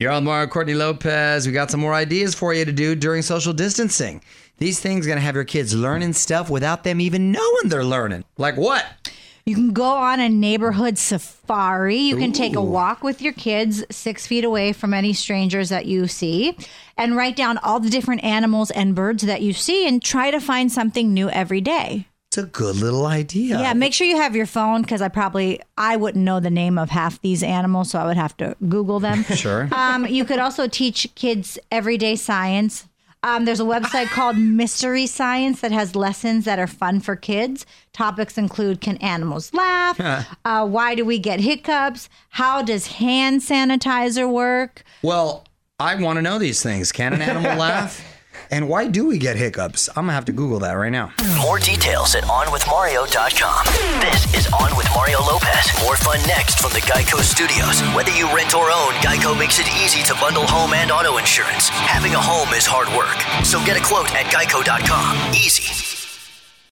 You're on Mario Courtney Lopez. We got some more ideas for you to do during social distancing. These things are gonna have your kids learning stuff without them even knowing they're learning. Like what? You can go on a neighborhood safari. You can take a walk with your kids six feet away from any strangers that you see and write down all the different animals and birds that you see and try to find something new every day. A good little idea. Yeah, make sure you have your phone because I probably I wouldn't know the name of half these animals, so I would have to Google them. Sure. Um, you could also teach kids everyday science. Um, there's a website called Mystery Science that has lessons that are fun for kids. Topics include Can animals laugh? uh, why do we get hiccups? How does hand sanitizer work? Well, I want to know these things. Can an animal laugh? And why do we get hiccups? I'm gonna have to Google that right now. More details at OnWithMario.com. This is On with Mario Lopez. More fun next from the Geico Studios. Whether you rent or own, Geico makes it easy to bundle home and auto insurance. Having a home is hard work, so get a quote at Geico.com. Easy.